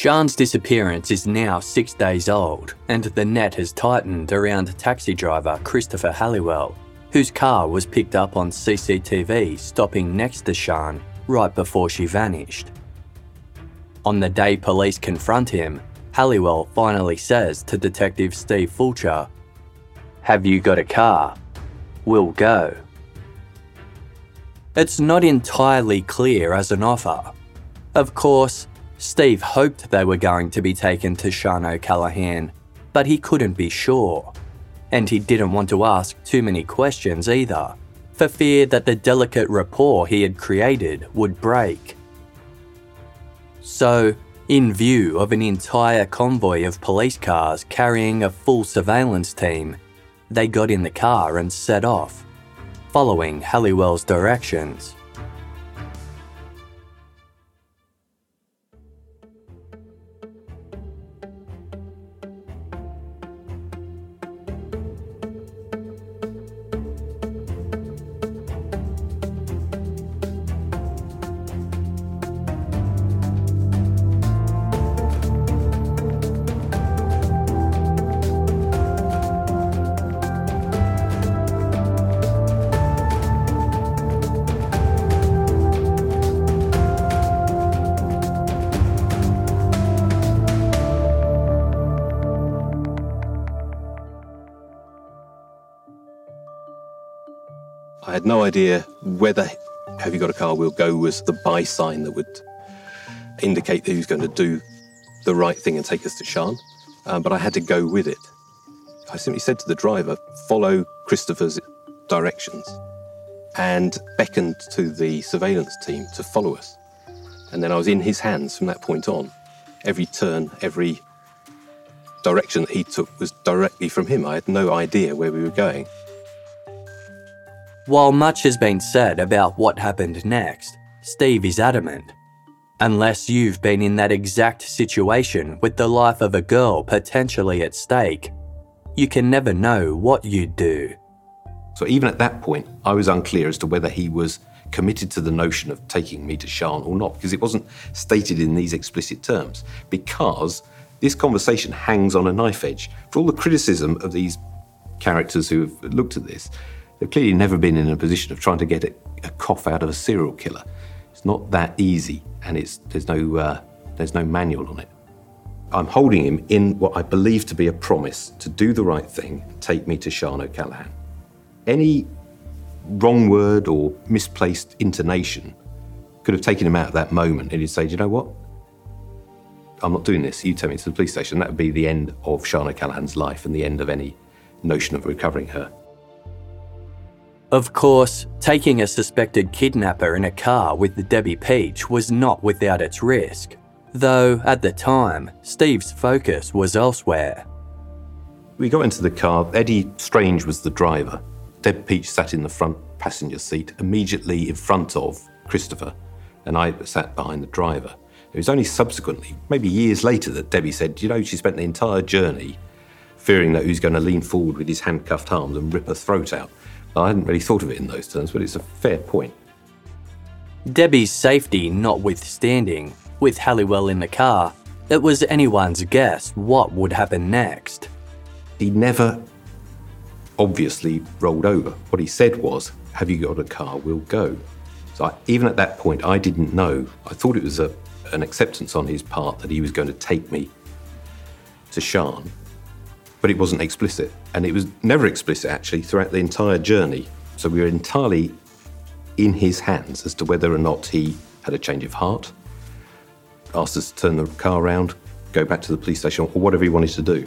Sian's disappearance is now six days old, and the net has tightened around taxi driver Christopher Halliwell, whose car was picked up on CCTV stopping next to Sian right before she vanished. On the day police confront him, Halliwell finally says to Detective Steve Fulcher, Have you got a car? We'll go. It's not entirely clear as an offer. Of course, Steve hoped they were going to be taken to Sian O'Callaghan, but he couldn't be sure. And he didn't want to ask too many questions either, for fear that the delicate rapport he had created would break. So, in view of an entire convoy of police cars carrying a full surveillance team, they got in the car and set off, following Halliwell's directions. Had no idea whether Have You Got a Car We'll Go was the buy sign that would indicate that he was going to do the right thing and take us to Sian. Um, but I had to go with it. I simply said to the driver, follow Christopher's directions, and beckoned to the surveillance team to follow us. And then I was in his hands from that point on. Every turn, every direction that he took was directly from him. I had no idea where we were going. While much has been said about what happened next, Steve is adamant. Unless you've been in that exact situation with the life of a girl potentially at stake, you can never know what you'd do. So even at that point, I was unclear as to whether he was committed to the notion of taking me to Sian or not, because it wasn't stated in these explicit terms. Because this conversation hangs on a knife edge. For all the criticism of these characters who have looked at this, they've clearly never been in a position of trying to get a, a cough out of a serial killer. It's not that easy, and it's there's no uh, there's no manual on it. I'm holding him in what I believe to be a promise to do the right thing, take me to Sian O'Callaghan. Any wrong word or misplaced intonation could have taken him out of that moment, and he'd say, "Do you know what? I'm not doing this. You take me to the police station." That would be the end of Sian O'Callaghan's life and the end of any notion of recovering her. Of course, taking a suspected kidnapper in a car with the Debbie Peach was not without its risk, though at the time, Steve's focus was elsewhere. We got into the car. Eddie Strange was the driver. Deb Peach sat in the front passenger seat, immediately in front of Christopher, and I sat behind the driver. It was only subsequently, maybe years later, that Debbie said, You know, she spent the entire journey fearing that he was going to lean forward with his handcuffed arms and rip her throat out. I hadn't really thought of it in those terms, but it's a fair point. Debbie's safety notwithstanding, with Halliwell in the car, it was anyone's guess what would happen next. He never obviously rolled over. What he said was, Have you got a car? We'll go. So I, even at that point, I didn't know. I thought it was a, an acceptance on his part that he was going to take me to Sian, but it wasn't explicit. And it was never explicit, actually, throughout the entire journey. So we were entirely in his hands as to whether or not he had a change of heart, asked us to turn the car around, go back to the police station, or whatever he wanted to do.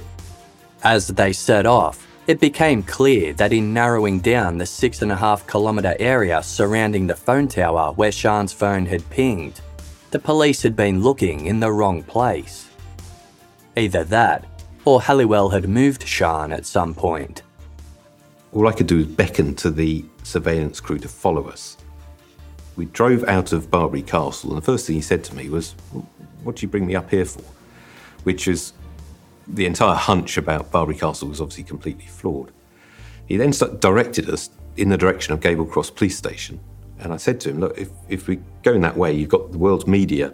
As they set off, it became clear that in narrowing down the six and a half kilometre area surrounding the phone tower where Sian's phone had pinged, the police had been looking in the wrong place. Either that, or Halliwell had moved Sian at some point. All I could do was beckon to the surveillance crew to follow us. We drove out of Barbury Castle, and the first thing he said to me was, What do you bring me up here for? Which is the entire hunch about Barbury Castle was obviously completely flawed. He then directed us in the direction of Gable Cross Police Station. And I said to him, Look, if, if we go in that way, you've got the world's media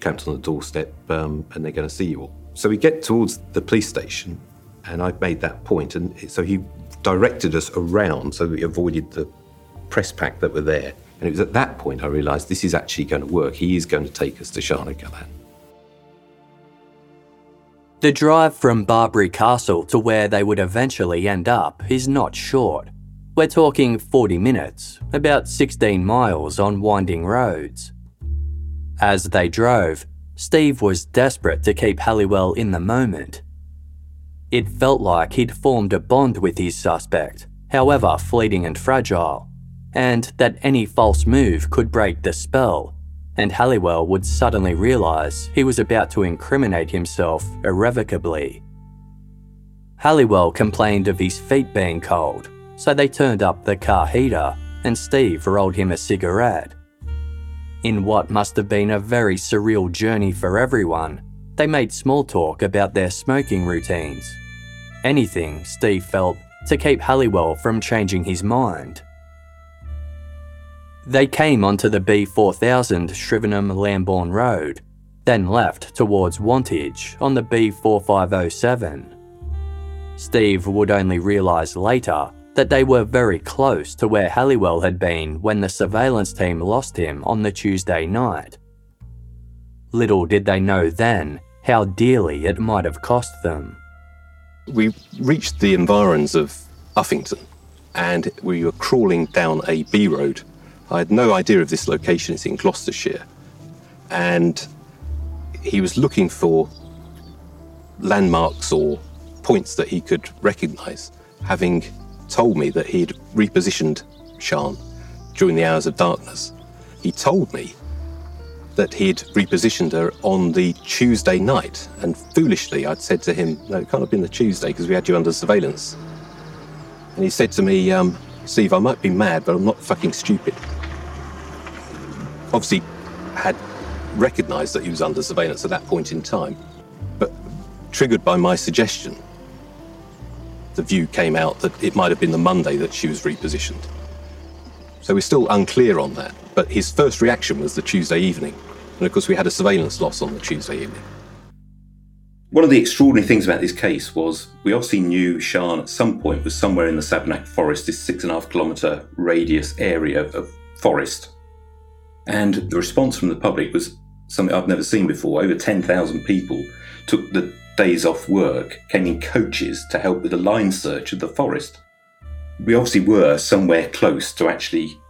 camped on the doorstep um, and they're going to see you all. So we get towards the police station, and I made that point, and so he directed us around so we avoided the press pack that were there. And it was at that point I realised this is actually going to work. He is going to take us to Sian O'Callaghan. The drive from Barbury Castle to where they would eventually end up is not short. We're talking 40 minutes, about 16 miles on winding roads. As they drove, Steve was desperate to keep Halliwell in the moment. It felt like he'd formed a bond with his suspect, however fleeting and fragile, and that any false move could break the spell, and Halliwell would suddenly realise he was about to incriminate himself irrevocably. Halliwell complained of his feet being cold, so they turned up the car heater and Steve rolled him a cigarette. In what must have been a very surreal journey for everyone, they made small talk about their smoking routines. Anything, Steve felt, to keep Halliwell from changing his mind. They came onto the B4000 Shrivenham Lambourn Road, then left towards Wantage on the B4507. Steve would only realise later that they were very close to where Halliwell had been when the surveillance team lost him on the Tuesday night. Little did they know then how dearly it might have cost them. We reached the environs of Uffington and we were crawling down a B road. I had no idea of this location, it's in Gloucestershire. And he was looking for landmarks or points that he could recognise, having told me that he'd repositioned Sian during the hours of darkness. He told me that he'd repositioned her on the Tuesday night, and foolishly I'd said to him, No, it can't have been the Tuesday because we had you under surveillance. And he said to me, um, Steve, I might be mad, but I'm not fucking stupid. Obviously, had recognised that he was under surveillance at that point in time, but triggered by my suggestion, the view came out that it might have been the Monday that she was repositioned. So we're still unclear on that. But his first reaction was the Tuesday evening. And of course, we had a surveillance loss on the Tuesday evening. One of the extraordinary things about this case was we obviously knew Sian at some point was somewhere in the Savernake forest, this six and a half kilometre radius area of forest. And the response from the public was something I've never seen before. Over 10,000 people took the days off work, came in coaches to help with the line search of the forest. We obviously were somewhere close to actually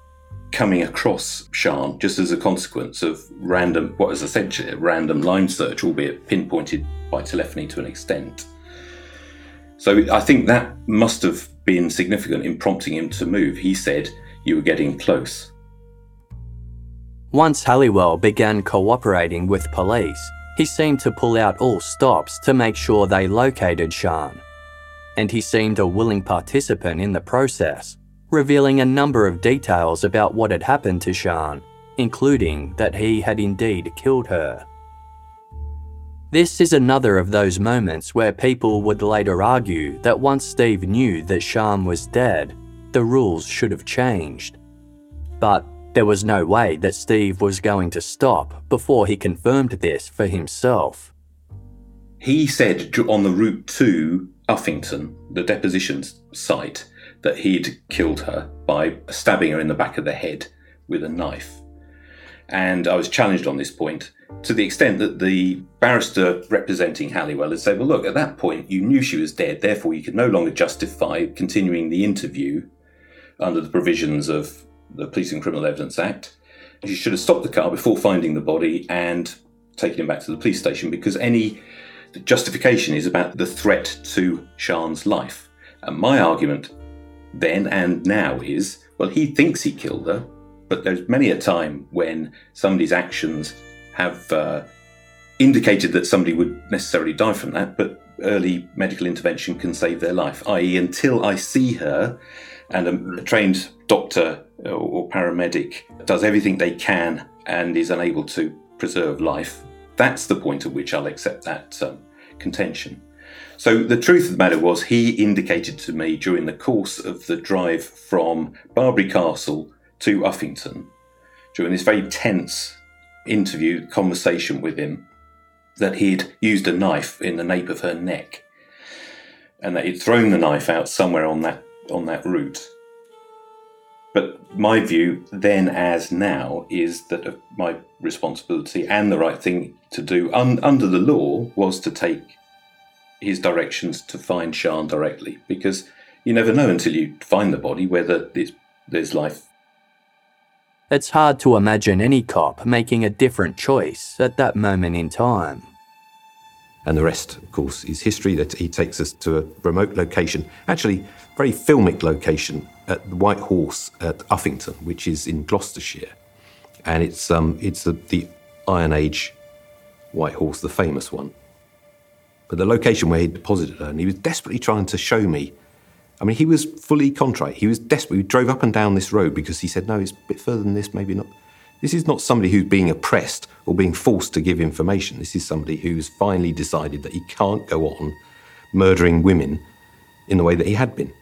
coming across Sian just as a consequence of random, what is essentially a random line search, albeit pinpointed by telephony to an extent. So I think that must have been significant in prompting him to move. He said, You were getting close. Once Halliwell began cooperating with police, he seemed to pull out all stops to make sure they located Sian. And he seemed a willing participant in the process, revealing a number of details about what had happened to Sian, including that he had indeed killed her. This is another of those moments where people would later argue that once Steve knew that Sian was dead, the rules should have changed. But there was no way that Steve was going to stop before he confirmed this for himself. He said on the route to Uffington, the depositions site, that he'd killed her by stabbing her in the back of the head with a knife. And I was challenged on this point to the extent that the barrister representing Halliwell had said, Well, look, at that point you knew she was dead, therefore you could no longer justify continuing the interview under the provisions of the Police and Criminal Evidence Act. She should have stopped the car before finding the body and taken him back to the police station because any justification is about the threat to Sian's life. And my argument then and now is well, he thinks he killed her, but there's many a time when somebody's actions have uh, indicated that somebody would necessarily die from that, but early medical intervention can save their life, i.e., until I see her and a trained doctor or paramedic does everything they can and is unable to preserve life, that's the point at which I'll accept that um, contention. So the truth of the matter was, he indicated to me during the course of the drive from Barbury Castle to Uffington, during this very tense interview, conversation with him, that he'd used a knife in the nape of her neck, and that he'd thrown the knife out somewhere on that on that route. But my view, then as now, is that my responsibility and the right thing to do un- under the law was to take his directions to find Sian directly, because you never know until you find the body whether there's life. It's hard to imagine any cop making a different choice at that moment in time. And the rest, of course, is history that he takes us to a remote location, actually, very filmic location at the White Horse at Uffington, which is in Gloucestershire. And it's, um, it's the, the Iron Age White Horse, the famous one. But the location where he deposited her, and he was desperately trying to show me. I mean, he was fully contrite. He was desperate. We drove up and down this road because he said, no, it's a bit further than this, maybe not. This is not somebody who's being oppressed or being forced to give information. This is somebody who's finally decided that he can't go on murdering women in the way that he had been.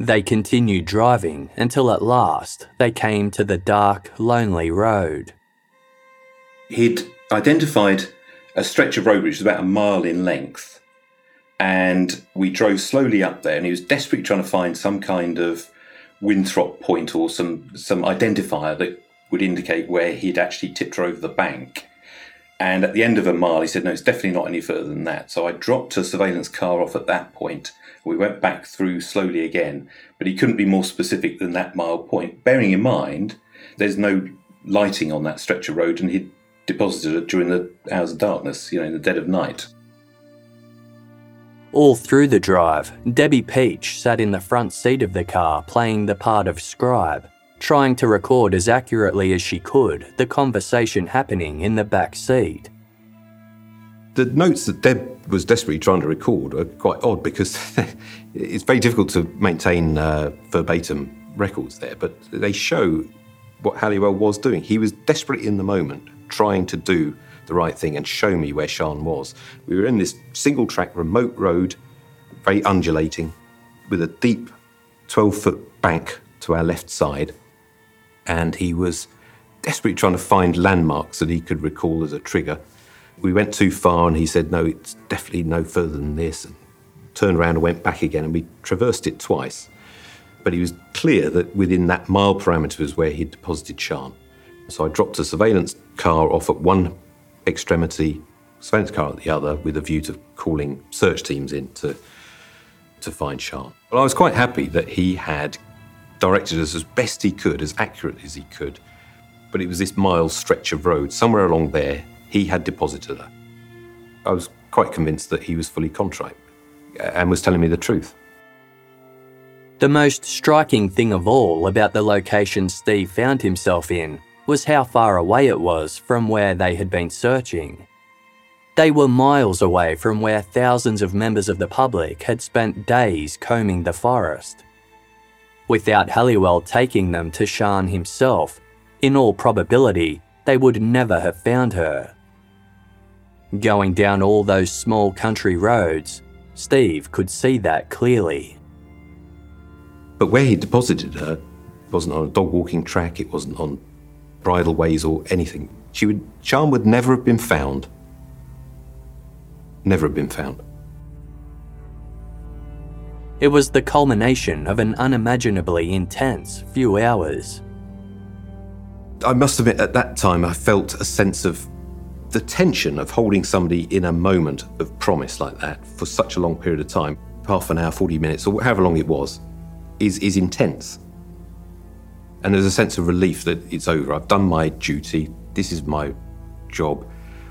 They continued driving until at last they came to the dark, lonely road. He'd identified a stretch of road which was about a mile in length, and we drove slowly up there. And he was desperately trying to find some kind of Winthrop point or some some identifier that would indicate where he'd actually tipped her over the bank. And at the end of a mile, he said, "No, it's definitely not any further than that." So I dropped a surveillance car off at that point we went back through slowly again, but he couldn't be more specific than that mile point, bearing in mind there's no lighting on that stretch of road and he'd deposited it during the hours of darkness, you know, in the dead of night. All through the drive, Debbie Peach sat in the front seat of the car playing the part of scribe, trying to record as accurately as she could the conversation happening in the back seat. The notes that Deb was desperately trying to record are quite odd because it's very difficult to maintain uh, verbatim records there, but they show what Halliwell was doing. He was desperate in the moment, trying to do the right thing and show me where Sian was. We were in this single track remote road, very undulating, with a deep 12 foot bank to our left side, and he was desperately trying to find landmarks that he could recall as a trigger we went too far, and he said, No, it's definitely no further than this. And turned around and went back again, and we traversed it twice. But he was clear that within that mile parameter was where he'd deposited Sian. So I dropped a surveillance car off at one extremity, surveillance car at the other, with a view to calling search teams in to, to find Sian. Well, I was quite happy that he had directed us as best he could, as accurately as he could. But it was this mile stretch of road, somewhere along there, he had deposited her. I was quite convinced that he was fully contrite and was telling me the truth. The most striking thing of all about the location Steve found himself in was how far away it was from where they had been searching. They were miles away from where thousands of members of the public had spent days combing the forest. Without Halliwell taking them to Sian himself, in all probability, they would never have found her. Going down all those small country roads, Steve could see that clearly. But where he deposited her it wasn't on a dog walking track, it wasn't on bridleways or anything. She would, Sian would never have been found. Never have been found. It was the culmination of an unimaginably intense few hours. I must admit, at that time, I felt a sense of the tension of holding somebody in a moment of promise like that for such a long period of time, half an hour, 40 minutes, or however long it was, is, is intense. And there's a sense of relief that it's over. I've done my duty. This is my job.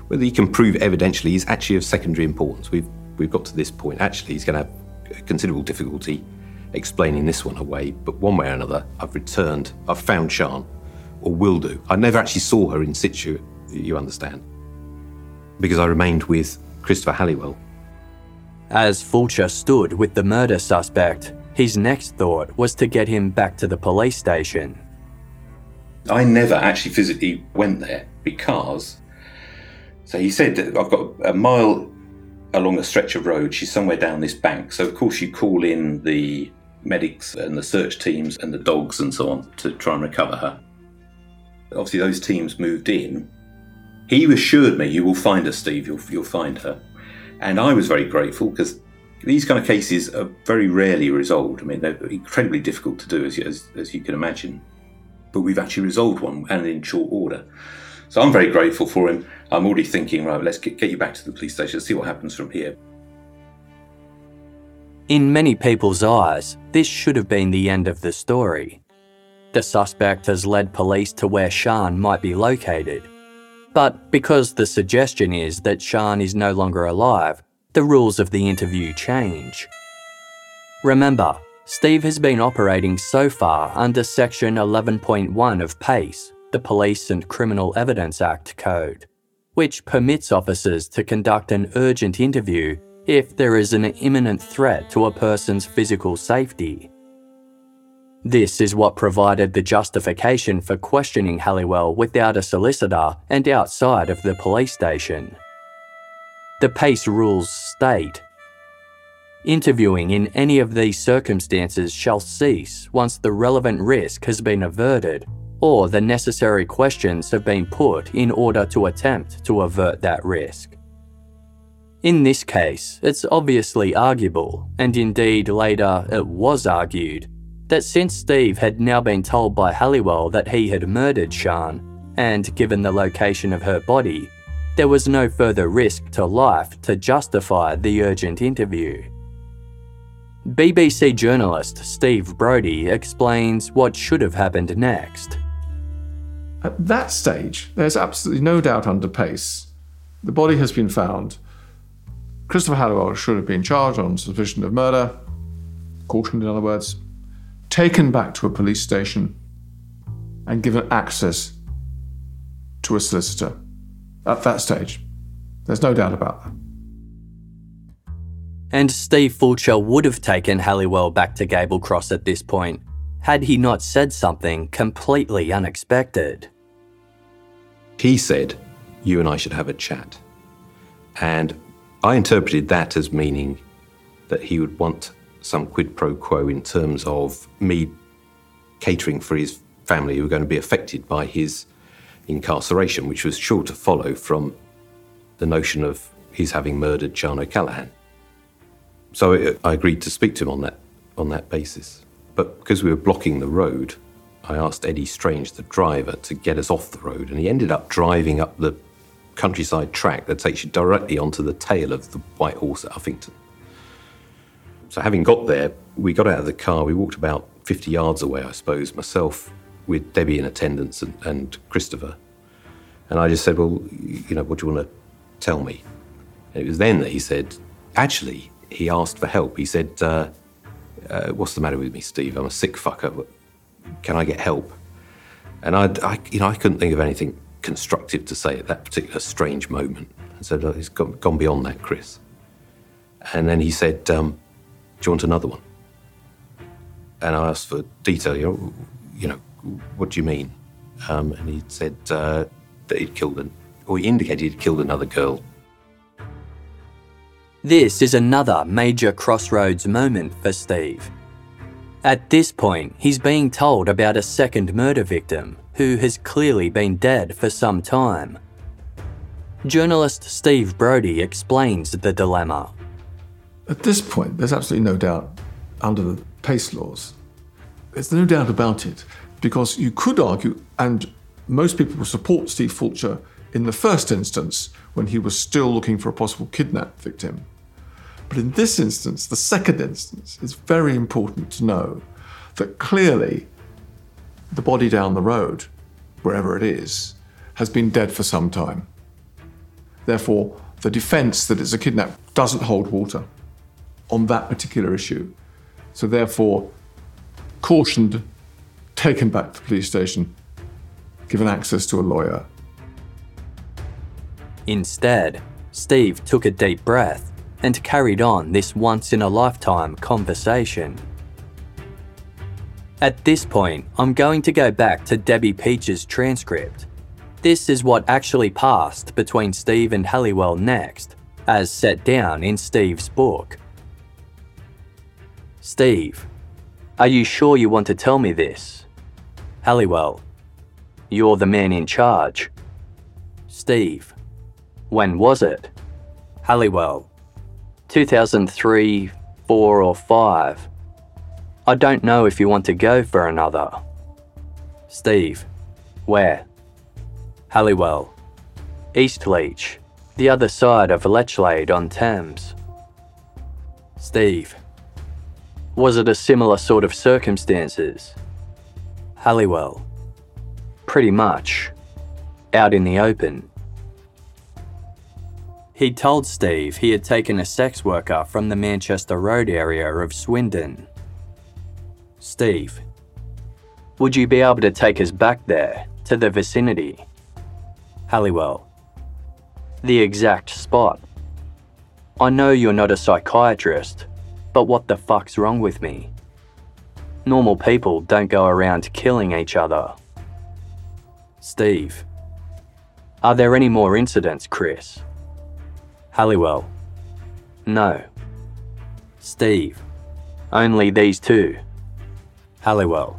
Whether you can prove evidentially is actually of secondary importance. We've, we've got to this point. Actually, he's going to have considerable difficulty explaining this one away, but one way or another, I've returned, I've found Sian, or will do. I never actually saw her in situ, you understand because I remained with Christopher Halliwell. As Fulcher stood with the murder suspect, his next thought was to get him back to the police station. I never actually physically went there because. So he said that I've got a mile along a stretch of road. She's somewhere down this bank. So, of course, you call in the medics and the search teams and the dogs and so on to try and recover her. obviously those teams moved in. He assured me, "You will find her, Steve. You'll you'll find her," and I was very grateful because these kind of cases are very rarely resolved. I mean, they're incredibly difficult to do, as, as, as you can imagine. But we've actually resolved one and in short order. So I'm very grateful for him. I'm already thinking, right, let's get, get you back to the police station, see what happens from here. In many people's eyes, this should have been the end of the story. The suspect has led police to where Sian might be located. But because the suggestion is that Sian is no longer alive, the rules of the interview change. Remember, Steve has been operating so far under Section 11.1 of PACE, the Police and Criminal Evidence Act Code, which permits officers to conduct an urgent interview if there is an imminent threat to a person's physical safety. This is what provided the justification for questioning Halliwell without a solicitor and outside of the police station. The PACE rules state Interviewing in any of these circumstances shall cease once the relevant risk has been averted or the necessary questions have been put in order to attempt to avert that risk. In this case, it's obviously arguable, and indeed later it was argued, that since Steve had now been told by Halliwell that he had murdered Sian, and given the location of her body, there was no further risk to life to justify the urgent interview. BBC journalist Steve Brody explains what should have happened next. At that stage, there's absolutely no doubt under PACE. The body has been found. Christopher Halliwell should have been charged on suspicion of murder, cautioned in other words, taken back to a police station, and given access to a solicitor at that stage. There's no doubt about that. And Steve Fulcher would have taken Halliwell back to Gable Cross at this point, had he not said something completely unexpected. He said, You and I should have a chat. And I interpreted that as meaning that he would want some quid pro quo in terms of me catering for his family who were going to be affected by his incarceration, which was sure to follow from the notion of his having murdered Sian O'Callaghan. So I agreed to speak to him on that on that basis. But because we were blocking the road, I asked Eddie Strange, the driver, to get us off the road, and he ended up driving up the countryside track that takes you directly onto the tail of the White Horse at Uffington. So, having got there, we got out of the car. We walked about 50 yards away, I suppose, myself with Debbie in attendance and, and Christopher. And I just said, Well, you know, what do you want to tell me? And it was then that he said, Actually, he asked for help. He said, uh, uh, What's the matter with me, Steve? I'm a sick fucker. Can I get help? And I, I, you know, I couldn't think of anything constructive to say at that particular strange moment. I said, oh, It's gone, gone beyond that, Chris. And then he said, um, Do you want another one? And I asked for detail. You know, you know what do you mean? Um, and he said uh, that he'd killed an, or he indicated he'd killed another girl. This is another major crossroads moment for Steve. At this point, he's being told about a second murder victim who has clearly been dead for some time. Journalist Steve Brody explains the dilemma. At this point, there's absolutely no doubt under the PACE laws. There's no doubt about it because you could argue, and most people will support Steve Fulcher in the first instance when he was still looking for a possible kidnap victim. But in this instance, the second instance, it's very important to know that clearly the body down the road, wherever it is, has been dead for some time. Therefore, the defense that it's a kidnap doesn't hold water on that particular issue. So, therefore, cautioned taken back to the police station, given access to a lawyer. Instead, Steve took a deep breath and carried on this once in a lifetime conversation. At this point, I'm going to go back to Debbie Peach's transcript. This is what actually passed between Steve and Halliwell next, as set down in Steve's book. Steve, are you sure you want to tell me this? Halliwell. You're the man in charge. Steve. When was it? Halliwell. 2003, 4 or 5. I don't know if you want to go for another. Steve. Where? Halliwell. Eastleach, the other side of Lechlade on Thames. Steve. Was it a similar sort of circumstances? Halliwell. Pretty much. Out in the open. He told Steve he had taken a sex worker from the Manchester Road area of Swindon. Steve. Would you be able to take us back there, to the vicinity? Halliwell. The exact spot. I know you're not a psychiatrist, but what the fuck's wrong with me? Normal people don't go around killing each other. Steve. Are there any more incidents, Chris? Halliwell. No. Steve. Only these two. Halliwell.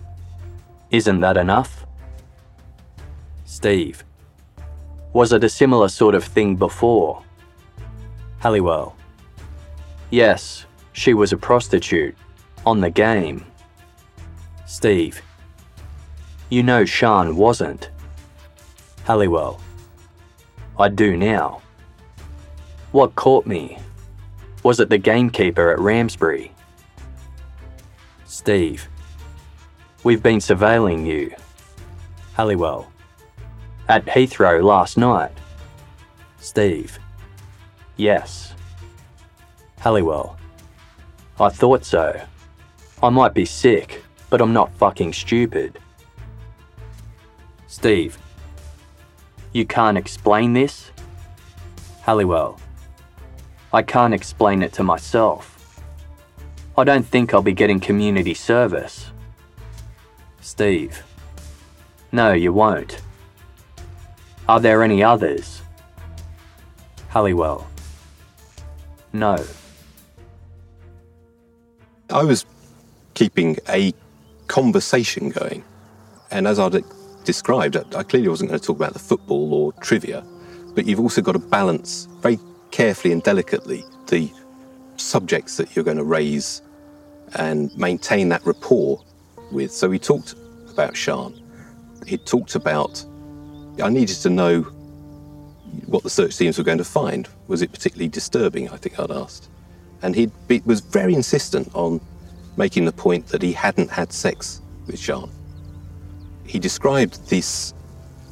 Isn't that enough? Steve. Was it a similar sort of thing before? Halliwell. Yes, she was a prostitute. On the game. Steve. You know Sian wasn't. Halliwell. I do now. What caught me? Was it the gamekeeper at Ramsbury? Steve. We've been surveilling you. Halliwell. At Heathrow last night. Steve. Yes. Halliwell. I thought so. I might be sick, but I'm not fucking stupid. Steve. You can't explain this? Halliwell. I can't explain it to myself. I don't think I'll be getting community service. Steve. No, you won't. Are there any others? Halliwell. No. I was keeping a conversation going. And as I described, I clearly wasn't going to talk about the football or trivia, but you've also got to balance very carefully and delicately the subjects that you're going to raise and maintain that rapport with. So we talked about Sian. He talked about, I needed to know what the search teams were going to find. Was it particularly disturbing? I think I'd asked. And he was very insistent on making the point that he hadn't had sex with Sian. He described this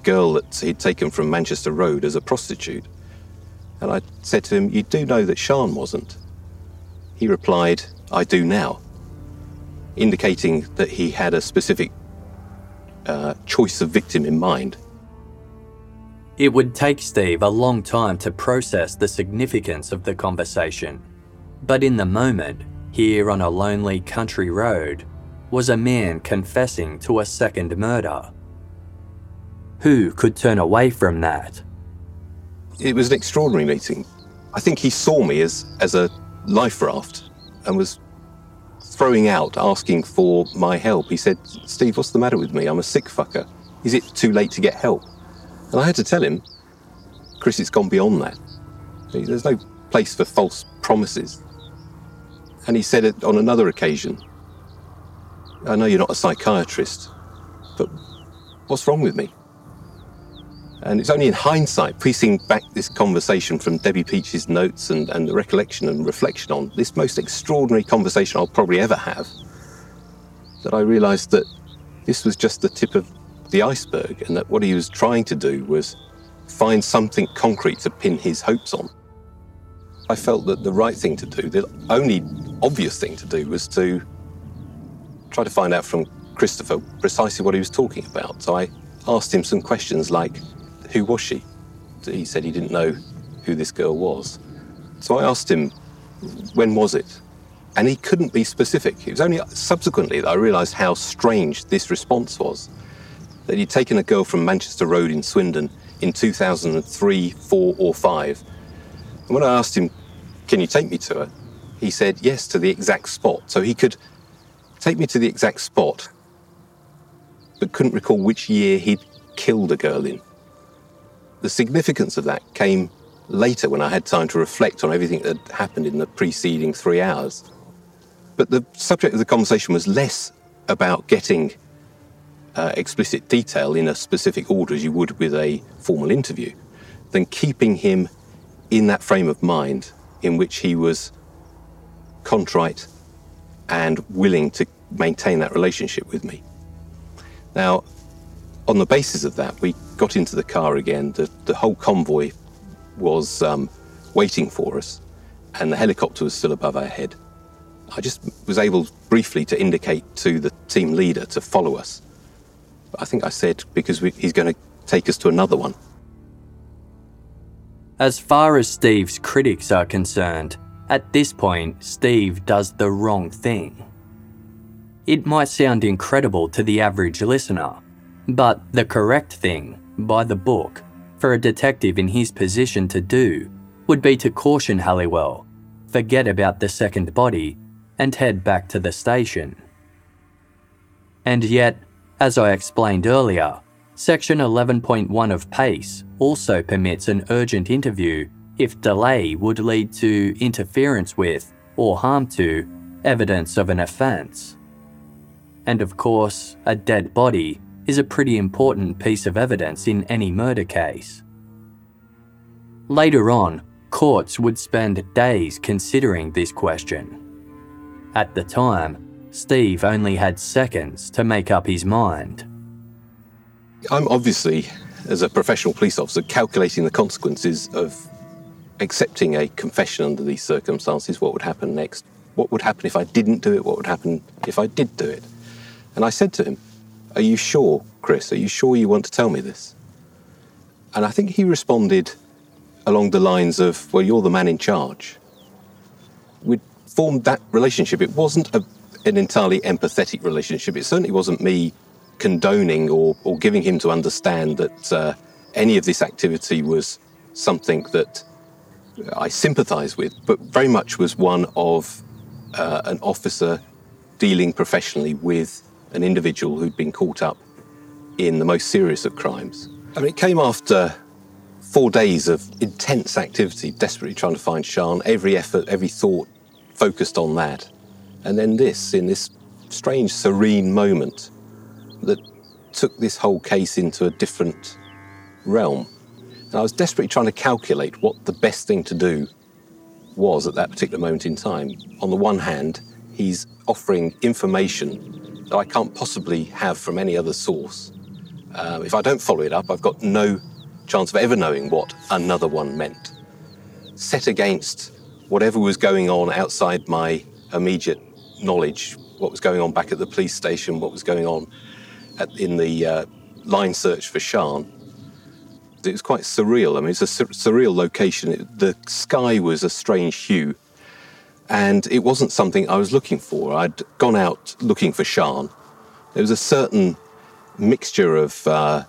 girl that he'd taken from Manchester Road as a prostitute. And I said to him, You do know that Sian wasn't? He replied, I do now, indicating that he had a specific uh, choice of victim in mind. It would take Steve a long time to process the significance of the conversation. But in the moment, here on a lonely country road, was a man confessing to a second murder. Who could turn away from that? It was an extraordinary meeting. I think he saw me as, as a life raft and was throwing out, asking for my help. He said, Steve, what's the matter with me? I'm a sick fucker. Is it too late to get help? And I had to tell him, Chris, it's gone beyond that. There's no place for false promises. And he said it on another occasion I know you're not a psychiatrist, but what's wrong with me? And it's only in hindsight, piecing back this conversation from Debbie Peach's notes and, and the recollection and reflection on this most extraordinary conversation I'll probably ever have, that I realised that this was just the tip of the iceberg and that what he was trying to do was find something concrete to pin his hopes on. I felt that the right thing to do, the only obvious thing to do, was to try to find out from Christopher precisely what he was talking about. So I asked him some questions like, Who was she? He said he didn't know who this girl was. So I asked him, When was it? And he couldn't be specific. It was only subsequently that I realised how strange this response was. That he'd taken a girl from Manchester Road in Swindon in 2003, 4, or 5 and when I asked him, Can you take me to her? He said yes to the exact spot. So he could take me to the exact spot, but couldn't recall which year he'd killed a girl in. The significance of that came later when I had time to reflect on everything that happened in the preceding three hours. But the subject of the conversation was less about getting uh, explicit detail in a specific order as you would with a formal interview than keeping him in that frame of mind in which he was contrite and willing to maintain that relationship with me. Now, on the basis of that, we got into the car again. The, the whole convoy was um, waiting for us, and the helicopter was still above our head. I just was able briefly to indicate to the team leader to follow us. I think I said because we, he's going to take us to another one. As far as Steve's critics are concerned, at this point, Steve does the wrong thing. It might sound incredible to the average listener, but the correct thing, by the book, for a detective in his position to do would be to caution Halliwell, forget about the second body, and head back to the station. And yet, as I explained earlier, Section 11.1 of PACE also permits an urgent interview if delay would lead to interference with or harm to evidence of an offence. And of course, a dead body is a pretty important piece of evidence in any murder case. Later on, courts would spend days considering this question. At the time, Steve only had seconds to make up his mind. I'm obviously, as a professional police officer, calculating the consequences of accepting a confession under these circumstances. What would happen next? What would happen if I didn't do it? What would happen if I did do it? And I said to him, Are you sure, Chris? Are you sure you want to tell me this? And I think he responded along the lines of, Well, you're the man in charge. We'd formed that relationship. It wasn't a, an entirely empathetic relationship. It certainly wasn't me condoning or, or giving him to understand that uh, any of this activity was something that I sympathise with, but very much was one of uh, an officer dealing professionally with an individual who'd been caught up in the most serious of crimes. I mean, it came after four days of intense activity, desperately trying to find Sian, every effort, every thought focused on that. And then this, in this strange, serene moment that took this whole case into a different realm. And I was desperately trying to calculate what the best thing to do was at that particular moment in time. On the one hand, he's offering information that I can't possibly have from any other source. Um, if I don't follow it up, I've got no chance of ever knowing what another one meant. Set against whatever was going on outside my immediate knowledge, what was going on back at the police station, what was going on at, in the uh, line search for Sian, it was quite surreal. I mean, it's a sur- surreal location. It, the sky was a strange hue, and it wasn't something I was looking for. I'd gone out looking for Sian. There was a certain mixture of uh,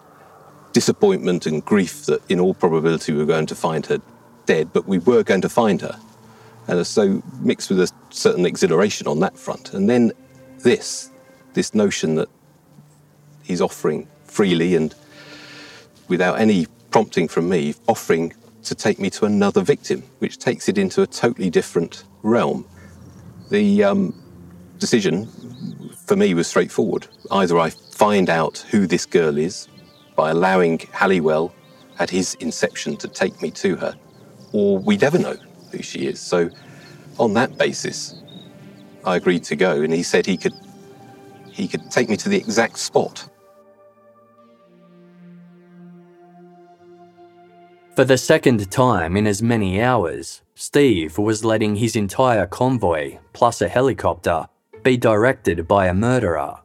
disappointment and grief that, in all probability, we were going to find her dead, but we were going to find her. And so mixed with a certain exhilaration on that front. And then this, this notion that he's offering freely and without any prompting from me, offering to take me to another victim, which takes it into a totally different realm. The um, decision for me was straightforward. Either I find out who this girl is by allowing Halliwell at his inception to take me to her, or we never know who she is. So, on that basis, I agreed to go, and he said he could he could take me to the exact spot. For the second time in as many hours, Steve was letting his entire convoy, plus a helicopter, be directed by a murderer.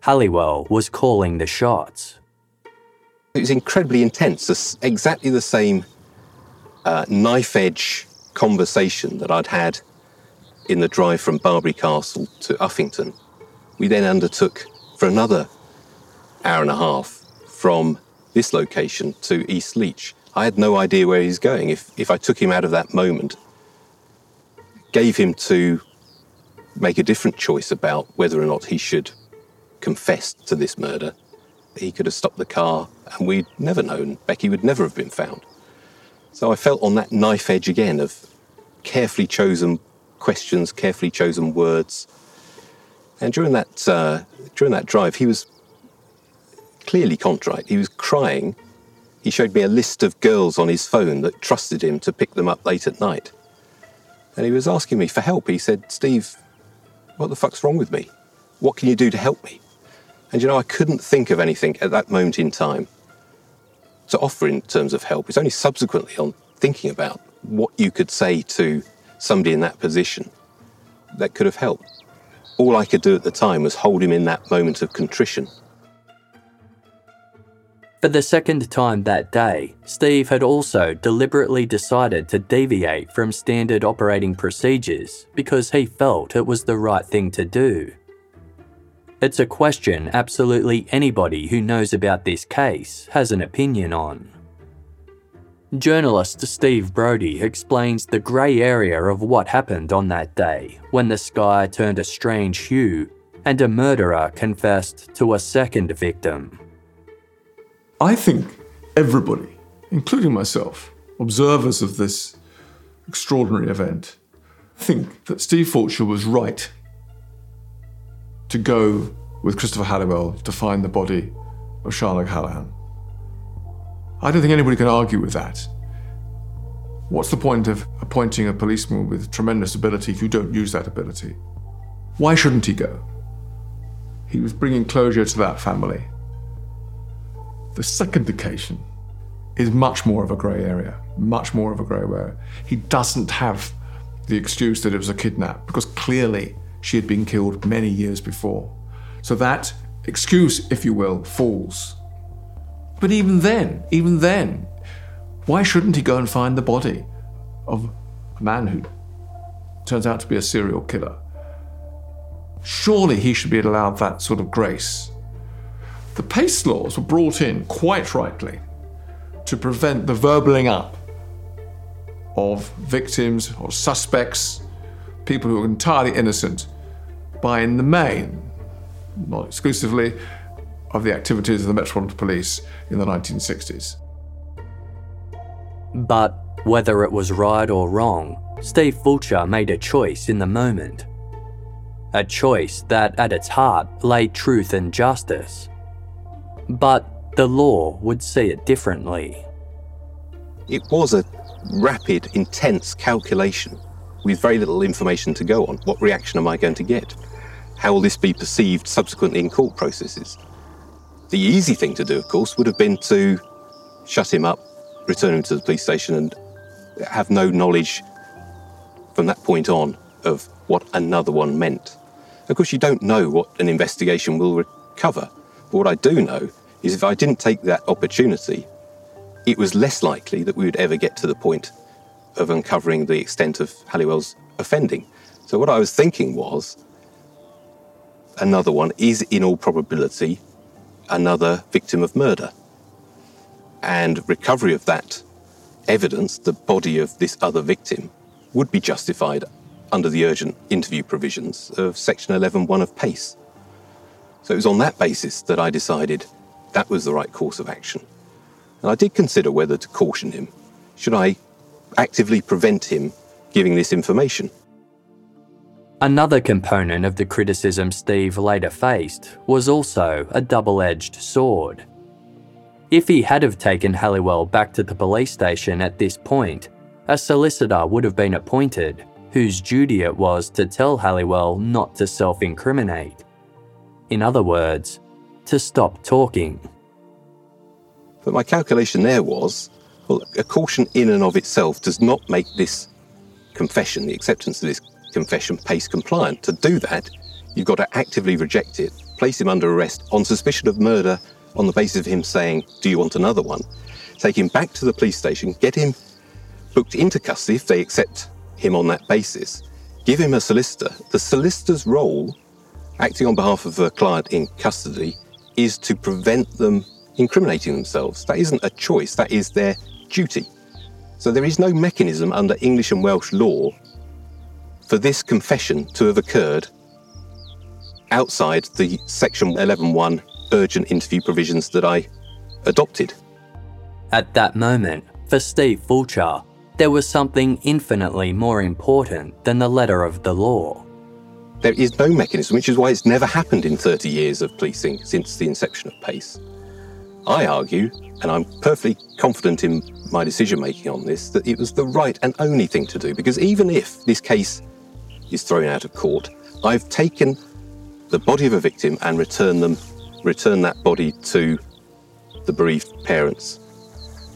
Halliwell was calling the shots. It was incredibly intense, exactly the same uh, knife edge conversation that I'd had in the drive from Barbury Castle to Uffington. We then undertook for another hour and a half from this location to Eastleach. I had no idea where he's going. If, if I took him out of that moment, gave him to make a different choice about whether or not he should confess to this murder, he could have stopped the car and we'd never known. Becky would never have been found. So I felt on that knife edge again of carefully chosen questions, carefully chosen words. And during that, uh, during that drive, he was clearly contrite. He was crying. He showed me a list of girls on his phone that trusted him to pick them up late at night. And he was asking me for help. He said, Steve, what the fuck's wrong with me? What can you do to help me? And you know, I couldn't think of anything at that moment in time to offer in terms of help. It's only subsequently on thinking about what you could say to somebody in that position that could have helped. All I could do at the time was hold him in that moment of contrition. For the second time that day, Steve had also deliberately decided to deviate from standard operating procedures because he felt it was the right thing to do. It's a question absolutely anybody who knows about this case has an opinion on. Journalist Steve Brody explains the grey area of what happened on that day when the sky turned a strange hue and a murderer confessed to a second victim. I think everybody, including myself, observers of this extraordinary event, think that Steve Fulcher was right to go with Christopher Halliwell to find the body of Charlotte O'Callaghan. I don't think anybody can argue with that. What's the point of appointing a policeman with tremendous ability if you don't use that ability? Why shouldn't he go? He was bringing closure to that family. The second occasion is much more of a grey area, much more of a grey area. He doesn't have the excuse that it was a kidnap because clearly she had been killed many years before. So that excuse, if you will, falls. But even then, even then, why shouldn't he go and find the body of a man who turns out to be a serial killer? Surely he should be allowed that sort of grace. The PACE laws were brought in, quite rightly, to prevent the verbaling up of victims or suspects, people who are entirely innocent, by in the main not exclusively, of the activities of the Metropolitan Police in the 1960s. But whether it was right or wrong, Steve Fulcher made a choice in the moment. A choice that at its heart lay truth and justice. But the law would see it differently. It was a rapid, intense calculation with very little information to go on. What reaction am I going to get? How will this be perceived subsequently in court processes? The easy thing to do, of course, would have been to shut him up, return him to the police station, and have no knowledge from that point on of what another one meant. Of course, you don't know what an investigation will recover. What I do know is if I didn't take that opportunity, it was less likely that we would ever get to the point of uncovering the extent of Halliwell's offending. So, what I was thinking was another one is, in all probability, another victim of murder. And recovery of that evidence, the body of this other victim, would be justified under the urgent interview provisions of Section 11.1 of PACE. So it was on that basis that I decided that was the right course of action. And I did consider whether to caution him. Should I actively prevent him giving this information? Another component of the criticism Steve later faced was also a double edged sword. If he had have taken Halliwell back to the police station at this point, a solicitor would have been appointed whose duty it was to tell Halliwell not to self incriminate. In other words, to stop talking. But my calculation there was well, a caution in and of itself does not make this confession, the acceptance of this confession PACE compliant. To do that, you've got to actively reject it, place him under arrest on suspicion of murder on the basis of him saying, Do you want another one? Take him back to the police station, get him booked into custody if they accept him on that basis, give him a solicitor. The solicitor's role, acting on behalf of a client in custody, is to prevent them incriminating themselves. That isn't a choice, that is their duty. So there is no mechanism under English and Welsh law for this confession to have occurred outside the Section 11.1 urgent interview provisions that I adopted. At that moment, for Steve Fulcher, there was something infinitely more important than the letter of the law. There is no mechanism, which is why it's never happened in 30 years of policing since the inception of PACE. I argue, and I'm perfectly confident in my decision making on this, that it was the right and only thing to do, because even if this case is thrown out of court, I've taken the body of a victim and returned them, returned that body to the bereaved parents.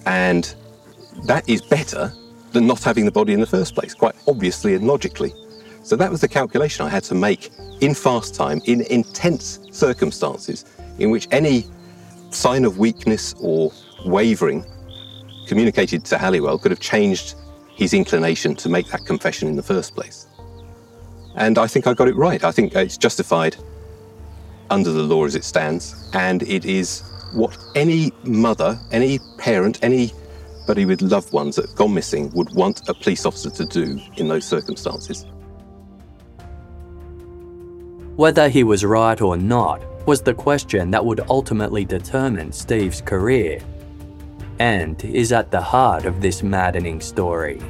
And that is better than not having the body in the first place, quite obviously and logically. So that was the calculation I had to make in fast time, in intense circumstances, in which any sign of weakness or wavering communicated to Halliwell could have changed his inclination to make that confession in the first place. And I think I got it right. I think it's justified under the law as it stands, and it is what any mother, any parent, anybody with loved ones that have gone missing would want a police officer to do in those circumstances. Whether he was right or not was the question that would ultimately determine Steve's career, and is at the heart of this maddening story.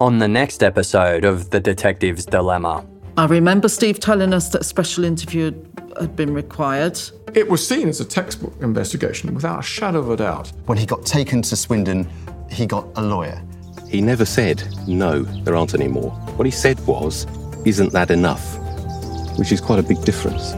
On the next episode of The Detective's Dilemma. I remember Steve telling us that a special interview had been required. It was seen as a textbook investigation without a shadow of a doubt. When he got taken to Swindon, he got a lawyer. He never said, no, there aren't any more. What he said was, isn't that enough? Which is quite a big difference.